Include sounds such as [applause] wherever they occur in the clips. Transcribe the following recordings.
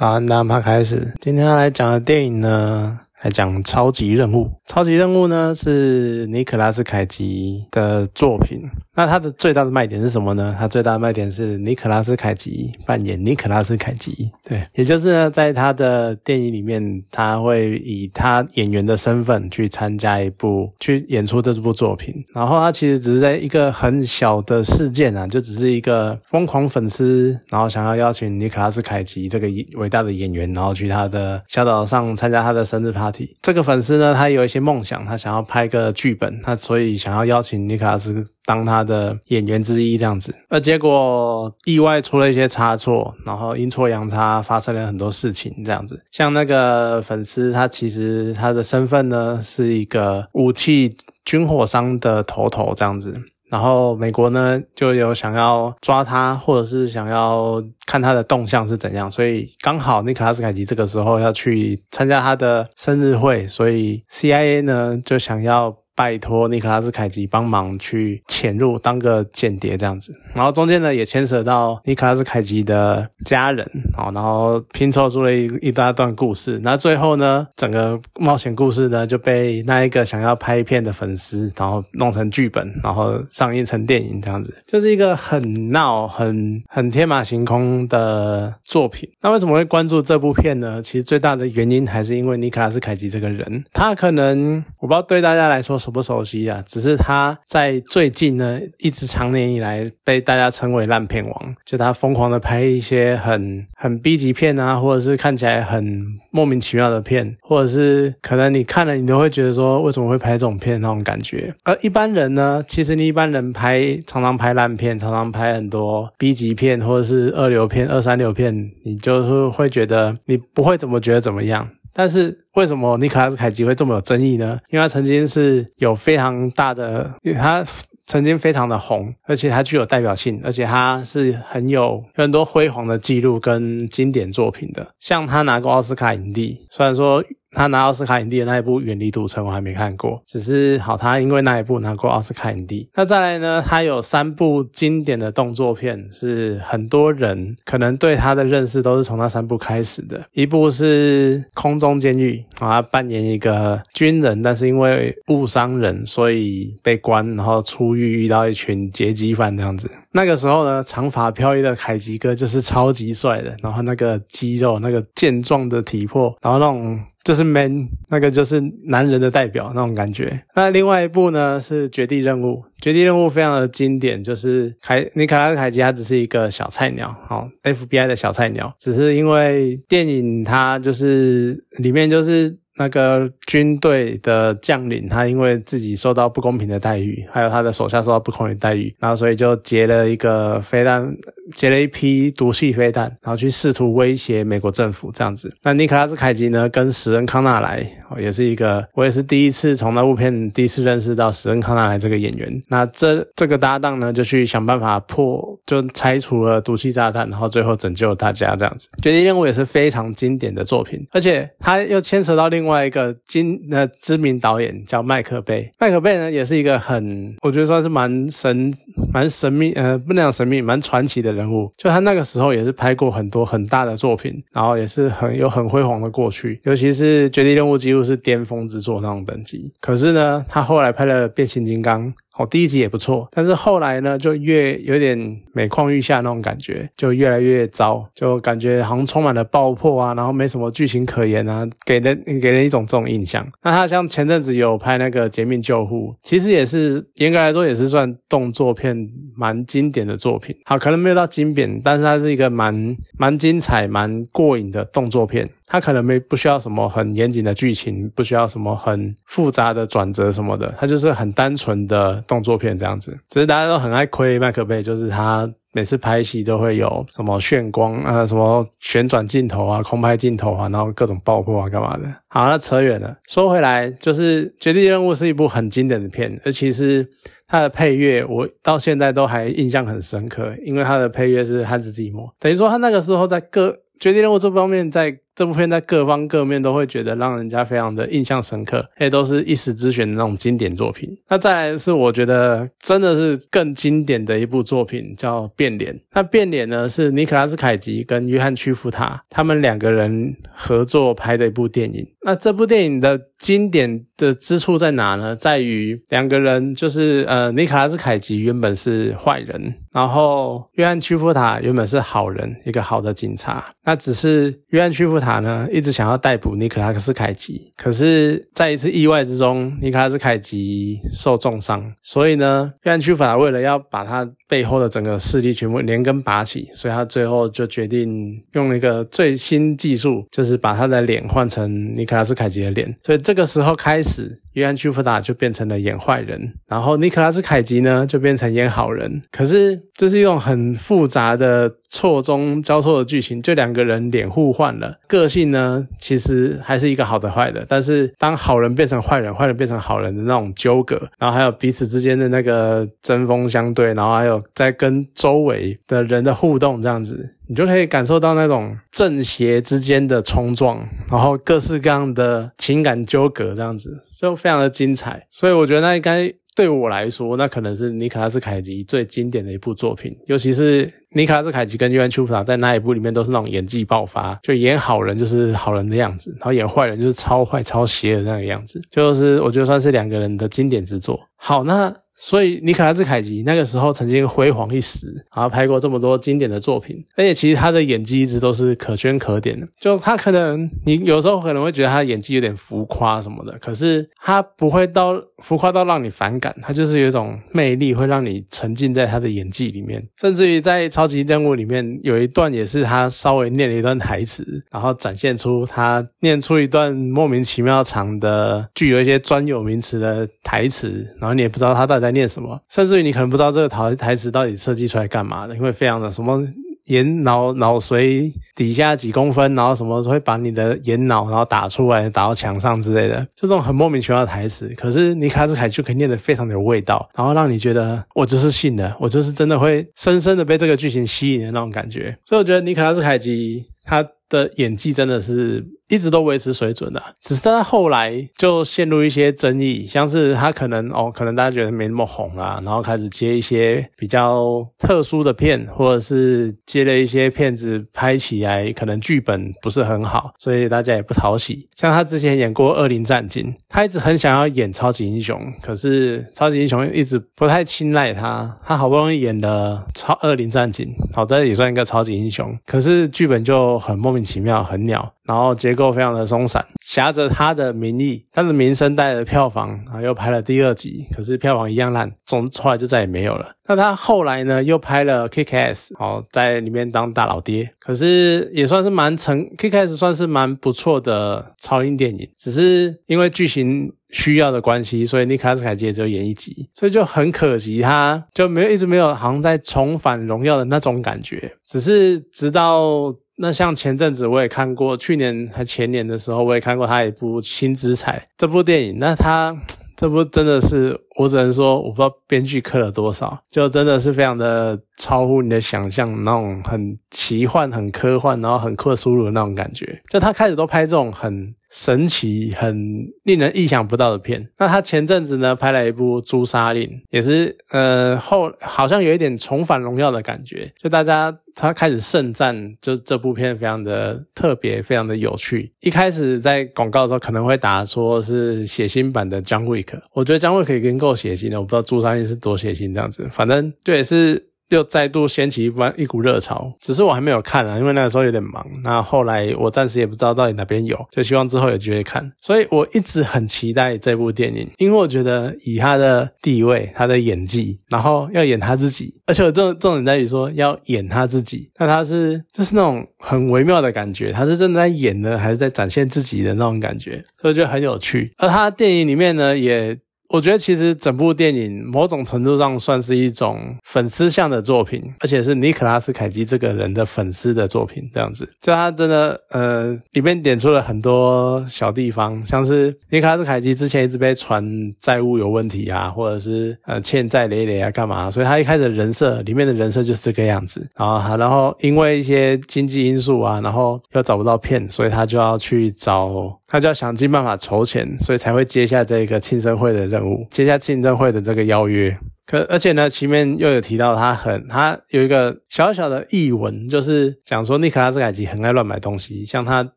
好，那我们开始，今天要来讲的电影呢，来讲超级任务。超级任务呢是尼可拉斯凯奇的作品。那它的最大的卖点是什么呢？它最大的卖点是尼可拉斯凯奇扮演尼可拉斯凯奇，对，也就是呢，在他的电影里面，他会以他演员的身份去参加一部，去演出这部作品。然后他其实只是在一个很小的事件啊，就只是一个疯狂粉丝，然后想要邀请尼可拉斯凯奇这个伟大的演员，然后去他的小岛上参加他的生日 party。这个粉丝呢，他有一些梦想，他想要拍个剧本，他所以想要邀请尼可拉斯。当他的演员之一这样子，而结果意外出了一些差错，然后阴错阳差发生了很多事情这样子。像那个粉丝，他其实他的身份呢是一个武器军火商的头头这样子，然后美国呢就有想要抓他，或者是想要看他的动向是怎样，所以刚好尼克拉斯凯奇这个时候要去参加他的生日会，所以 CIA 呢就想要。拜托尼克拉斯凯奇帮忙去潜入当个间谍这样子，然后中间呢也牵扯到尼克拉斯凯奇的家人，好，然后拼凑出了一一大段故事。那最后呢，整个冒险故事呢就被那一个想要拍片的粉丝，然后弄成剧本，然后上映成电影这样子，就是一个很闹、很很天马行空的作品。那为什么会关注这部片呢？其实最大的原因还是因为尼克拉斯凯奇这个人，他可能我不知道对大家来说。熟不熟悉啊，只是他在最近呢，一直长年以来被大家称为烂片王，就他疯狂的拍一些很很 B 级片啊，或者是看起来很莫名其妙的片，或者是可能你看了你都会觉得说为什么会拍这种片那种感觉。而一般人呢，其实你一般人拍常常拍烂片，常常拍很多 B 级片或者是二流片、二三流片，你就是会觉得你不会怎么觉得怎么样。但是为什么尼克拉斯凯奇会这么有争议呢？因为他曾经是有非常大的，他曾经非常的红，而且他具有代表性，而且他是很有很多辉煌的记录跟经典作品的，像他拿过奥斯卡影帝，虽然说。他拿奥斯卡影帝的那一部《远离赌城》，我还没看过，只是好，他因为那一部拿过奥斯卡影帝。那再来呢？他有三部经典的动作片，是很多人可能对他的认识都是从那三部开始的。一部是《空中监狱》，啊，扮演一个军人，但是因为误伤人，所以被关，然后出狱遇到一群劫机犯这样子。那个时候呢，长发飘逸的凯吉哥就是超级帅的，然后那个肌肉，那个健壮的体魄，然后那种。就是 man，那个就是男人的代表那种感觉。那另外一部呢是《绝地任务》，《绝地任务》非常的经典，就是凯尼卡拉凯奇他只是一个小菜鸟，好 FBI 的小菜鸟，只是因为电影它就是里面就是。那个军队的将领，他因为自己受到不公平的待遇，还有他的手下受到不公平待遇，然后所以就劫了一个飞弹，劫了一批毒气飞弹，然后去试图威胁美国政府这样子。那尼克拉斯凯奇呢，跟史恩康纳莱，也是一个，我也是第一次从那部片第一次认识到史恩康纳莱这个演员。那这这个搭档呢，就去想办法破，就拆除了毒气炸弹，然后最后拯救大家这样子。绝地任务也是非常经典的作品，而且他又牵扯到另。外另外一个金呃知名导演叫麦克贝，麦克贝呢也是一个很，我觉得算是蛮神蛮神秘呃不能讲神秘，蛮传奇的人物。就他那个时候也是拍过很多很大的作品，然后也是很有很辉煌的过去，尤其是《绝地任务》几乎是巅峰之作那种等级。可是呢，他后来拍了《变形金刚》。哦，第一集也不错，但是后来呢，就越有点每况愈下那种感觉，就越来越糟，就感觉好像充满了爆破啊，然后没什么剧情可言啊，给人给人一种这种印象。那他像前阵子有拍那个《绝命救护》，其实也是严格来说也是算动作片，蛮经典的作品。好，可能没有到经典，但是它是一个蛮蛮精彩、蛮过瘾的动作片。他可能没不需要什么很严谨的剧情，不需要什么很复杂的转折什么的，他就是很单纯的动作片这样子。只是大家都很爱亏麦克贝，就是他每次拍戏都会有什么炫光啊、什么旋转镜头啊、空拍镜头啊，然后各种爆破啊干嘛的。好，那扯远了，说回来，就是《绝地任务》是一部很经典的片，而且是它的配乐，我到现在都还印象很深刻，因为它的配乐是汉斯季默，等于说他那个时候在各。《绝地任务》这方面在这部片在各方各面都会觉得让人家非常的印象深刻，也都是一时之选的那种经典作品。那再来是我觉得真的是更经典的一部作品，叫《变脸》。那《变脸》呢是尼克拉斯凯奇跟约翰屈服塔他们两个人合作拍的一部电影。那这部电影的经典的之处在哪呢？在于两个人就是呃，尼克拉斯凯奇原本是坏人，然后约翰屈服塔原本是好人，一个好的警察。那只是约翰屈服塔呢一直想要逮捕尼克拉斯凯奇，可是在一次意外之中，尼克拉斯凯奇受重伤，所以呢，约翰屈法为了要把他背后的整个势力全部连根拔起，所以他最后就决定用一个最新技术，就是把他的脸换成尼克拉斯凯奇的脸。所以这个时候开始，约翰屈福达就变成了演坏人，然后尼克拉斯凯奇呢就变成演好人。可是这是一种很复杂的错综交错的剧情，就两个人脸互换了，个性呢其实还是一个好的坏的，但是当好人变成坏人，坏人变成好人的那种纠葛，然后还有彼此之间的那个针锋相对，然后还有。在跟周围的人的互动，这样子，你就可以感受到那种正邪之间的冲撞，然后各式各样的情感纠葛，这样子就非常的精彩。所以我觉得那应该对我来说，那可能是尼克拉斯凯奇最经典的一部作品。尤其是尼克拉斯凯奇跟约翰丘普塔在那一部里面都是那种演技爆发，就演好人就是好人的样子，然后演坏人就是超坏超邪的那个样子，就是我觉得算是两个人的经典之作。好，那。所以尼可拉斯凯奇那个时候曾经辉煌一时，然后拍过这么多经典的作品，而且其实他的演技一直都是可圈可点的。就他可能你有时候可能会觉得他演技有点浮夸什么的，可是他不会到浮夸到让你反感，他就是有一种魅力，会让你沉浸在他的演技里面。甚至于在超级任务里面有一段也是他稍微念了一段台词，然后展现出他念出一段莫名其妙长的、具有一些专有名词的台词，然后你也不知道他到底在。念什么？甚至于你可能不知道这个台台词到底设计出来干嘛的，因为非常的什么眼脑脑髓底下几公分，然后什么会把你的眼脑然后打出来打到墙上之类的，这种很莫名其妙的台词。可是尼克拉斯凯就可以念得非常的有味道，然后让你觉得我就是信的，我就是真的会深深的被这个剧情吸引的那种感觉。所以我觉得尼克拉斯凯奇他的演技真的是。一直都维持水准的，只是他后来就陷入一些争议，像是他可能哦，可能大家觉得没那么红啦，然后开始接一些比较特殊的片，或者是接了一些片子拍起来可能剧本不是很好，所以大家也不讨喜。像他之前演过《恶灵战警》，他一直很想要演超级英雄，可是超级英雄一直不太青睐他。他好不容易演了《超恶灵战警》，好在也算一个超级英雄，可是剧本就很莫名其妙，很鸟。然后结构非常的松散，挟着他的名义，他的名声带来的票房，然后又拍了第二集，可是票房一样烂，总后来就再也没有了。那他后来呢，又拍了 Kick Ass，哦，在里面当大老爹，可是也算是蛮成，Kick Ass 算是蛮不错的超英电影，只是因为剧情需要的关系，所以尼克斯凯奇只有演一集，所以就很可惜，他就没有一直没有好像在重返荣耀的那种感觉，只是直到。那像前阵子我也看过，去年还前年的时候我也看过他一部《新之彩》这部电影，那他 [tsk] 这部真的是我只能说，我不知道编剧刻了多少，就真的是非常的超乎你的想象，那种很奇幻、很科幻，然后很克苏鲁的那种感觉。就他开始都拍这种很。神奇、很令人意想不到的片。那他前阵子呢，拍了一部《朱砂令》，也是呃后好像有一点重返荣耀的感觉。就大家他开始盛赞，就这部片非常的特别，非常的有趣。一开始在广告的时候可能会打说是血腥版的《姜维克》，我觉得《姜维克》已经够血腥了，我不知道《朱砂令》是多血腥这样子。反正对是。又再度掀起一番一股热潮，只是我还没有看啊，因为那个时候有点忙。那后来我暂时也不知道到底哪边有，就希望之后有机会看。所以我一直很期待这部电影，因为我觉得以他的地位、他的演技，然后要演他自己，而且重重点在于说要演他自己，那他是就是那种很微妙的感觉，他是真的在演呢，还是在展现自己的那种感觉，所以就很有趣。而他电影里面呢，也。我觉得其实整部电影某种程度上算是一种粉丝向的作品，而且是尼可拉斯凯奇这个人的粉丝的作品，这样子。就他真的呃，里面点出了很多小地方，像是尼可拉斯凯奇之前一直被传债务有问题啊，或者是呃欠债累累啊，干嘛？所以他一开始人设里面的人设就是这个样子。然后，然后因为一些经济因素啊，然后又找不到片，所以他就要去找。他就要想尽办法筹钱，所以才会接下这个庆生会的任接下庆政会的这个邀约。可而且呢，前面又有提到他很，他有一个小小的译文，就是讲说尼克拉斯凯奇很爱乱买东西，像他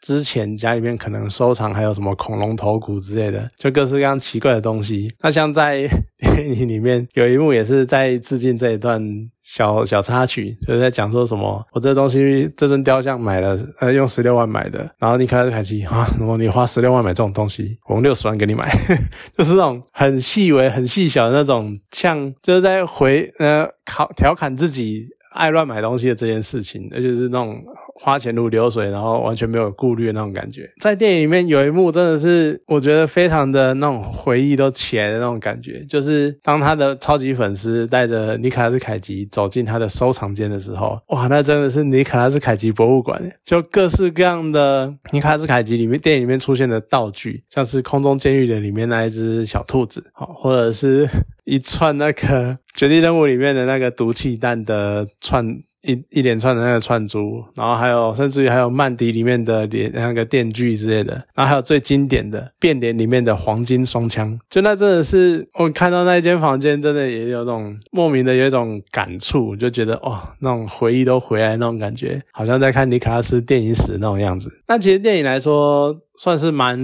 之前家里面可能收藏还有什么恐龙头骨之类的，就各式各样奇怪的东西。那像在电影里面有一幕也是在致敬这一段。小小插曲就是在讲说什么，我这东西这尊雕像买了，呃，用十六万买的，然后尼克凯奇啊，如果你花十六万买这种东西，我用六十万给你买，[laughs] 就是那种很细微、很细小的那种，像就是在回呃考调侃自己爱乱买东西的这件事情，而且是那种。花钱如流水，然后完全没有顾虑的那种感觉。在电影里面有一幕真的是我觉得非常的那种回忆都起来的那种感觉，就是当他的超级粉丝带着尼克拉斯凯奇走进他的收藏间的时候，哇，那真的是尼克拉斯凯奇博物馆，就各式各样的尼克拉斯凯奇里面电影里面出现的道具，像是空中监狱的里面那一只小兔子，好，或者是一串那个绝地任务里面的那个毒气弹的串。一一连串的那个串珠，然后还有甚至于还有曼迪里面的连那个电锯之类的，然后还有最经典的变脸里面的黄金双枪，就那真的是我看到那一间房间，真的也有那种莫名的有一种感触，就觉得哦，那种回忆都回来那种感觉，好像在看尼克拉斯电影史那种样子。那其实电影来说算是蛮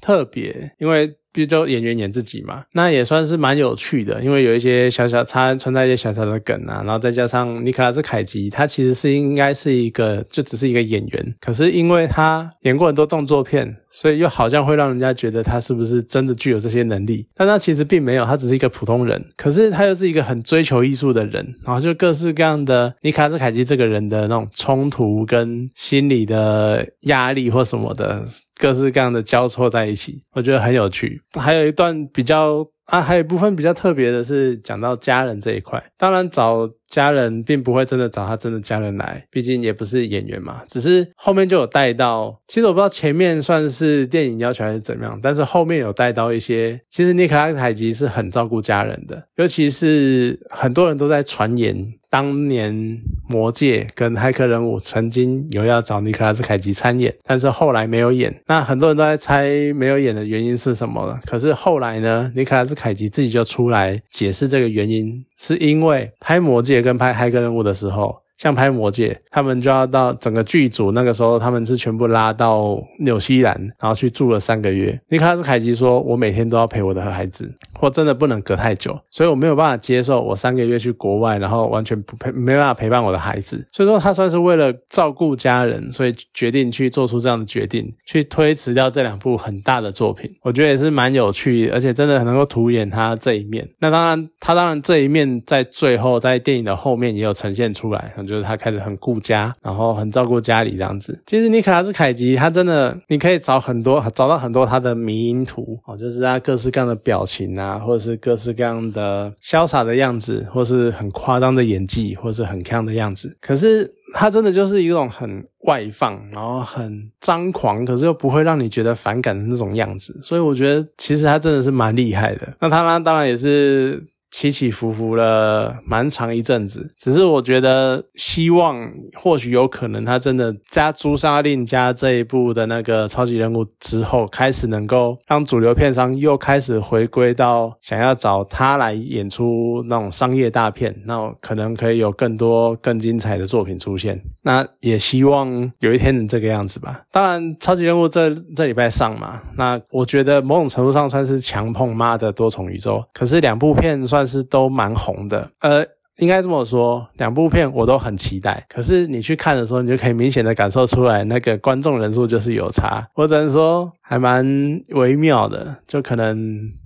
特别，因为。就演员演自己嘛，那也算是蛮有趣的，因为有一些小小插存在一些小小的梗啊，然后再加上尼克拉斯凯奇，他其实是应该是一个就只是一个演员，可是因为他演过很多动作片。所以又好像会让人家觉得他是不是真的具有这些能力？但他其实并没有，他只是一个普通人。可是他又是一个很追求艺术的人，然后就各式各样的尼卡斯凯奇这个人的那种冲突跟心理的压力或什么的，各式各样的交错在一起，我觉得很有趣。还有一段比较啊，还有一部分比较特别的是讲到家人这一块，当然找。家人并不会真的找他真的家人来，毕竟也不是演员嘛。只是后面就有带到，其实我不知道前面算是电影要求还是怎么样，但是后面有带到一些，其实尼克拉斯凯奇是很照顾家人的，尤其是很多人都在传言，当年魔戒跟骇客任务曾经有要找尼克拉斯凯奇参演，但是后来没有演。那很多人都在猜没有演的原因是什么了。可是后来呢，尼克拉斯凯奇自己就出来解释这个原因，是因为拍魔戒。跟拍《骇客任务》的时候。像拍《魔戒》，他们就要到整个剧组，那个时候他们是全部拉到纽西兰，然后去住了三个月。尼克拉斯凯奇说：“我每天都要陪我的孩子，或真的不能隔太久，所以我没有办法接受我三个月去国外，然后完全不陪，没办法陪伴我的孩子。所以说，他算是为了照顾家人，所以决定去做出这样的决定，去推迟掉这两部很大的作品。我觉得也是蛮有趣，而且真的能够涂演他这一面。那当然，他当然这一面在最后在电影的后面也有呈现出来。”就是他开始很顾家，然后很照顾家里这样子。其实尼克拉斯凯奇他真的，你可以找很多找到很多他的迷因图哦，就是他各式各样的表情啊，啊或者是各式各样的潇洒的样子，或是很夸张的演技，或是很看的样子。可是他真的就是一种很外放，然后很张狂，可是又不会让你觉得反感的那种样子。所以我觉得其实他真的是蛮厉害的。那他呢，当然也是。起起伏伏了蛮长一阵子，只是我觉得希望或许有可能他真的加朱砂令加这一部的那个超级人物之后，开始能够让主流片商又开始回归到想要找他来演出那种商业大片，那可能可以有更多更精彩的作品出现。那也希望有一天能这个样子吧。当然，超级人物这这礼拜上嘛，那我觉得某种程度上算是强碰妈的多重宇宙，可是两部片算。算是都蛮红的，呃，应该这么说，两部片我都很期待。可是你去看的时候，你就可以明显的感受出来，那个观众人数就是有差。我只能说还蛮微妙的，就可能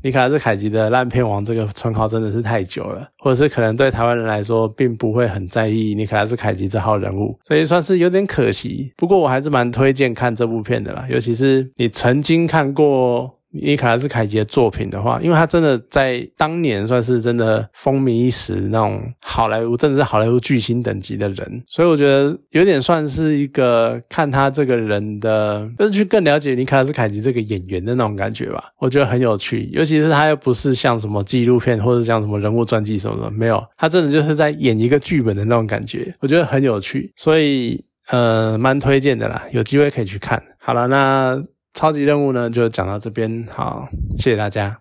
尼可拉斯凯吉的烂片王这个称号真的是太久了，或者是可能对台湾人来说，并不会很在意尼可拉斯凯吉这号人物，所以算是有点可惜。不过我还是蛮推荐看这部片的啦，尤其是你曾经看过。尼可拉斯凯奇的作品的话，因为他真的在当年算是真的风靡一时那种好莱坞，真的是好莱坞巨星等级的人，所以我觉得有点算是一个看他这个人的，就是去更了解尼卡拉斯凯奇这个演员的那种感觉吧。我觉得很有趣，尤其是他又不是像什么纪录片或者像什么人物传记什么的，没有，他真的就是在演一个剧本的那种感觉，我觉得很有趣，所以呃，蛮推荐的啦，有机会可以去看。好了，那。超级任务呢，就讲到这边，好，谢谢大家。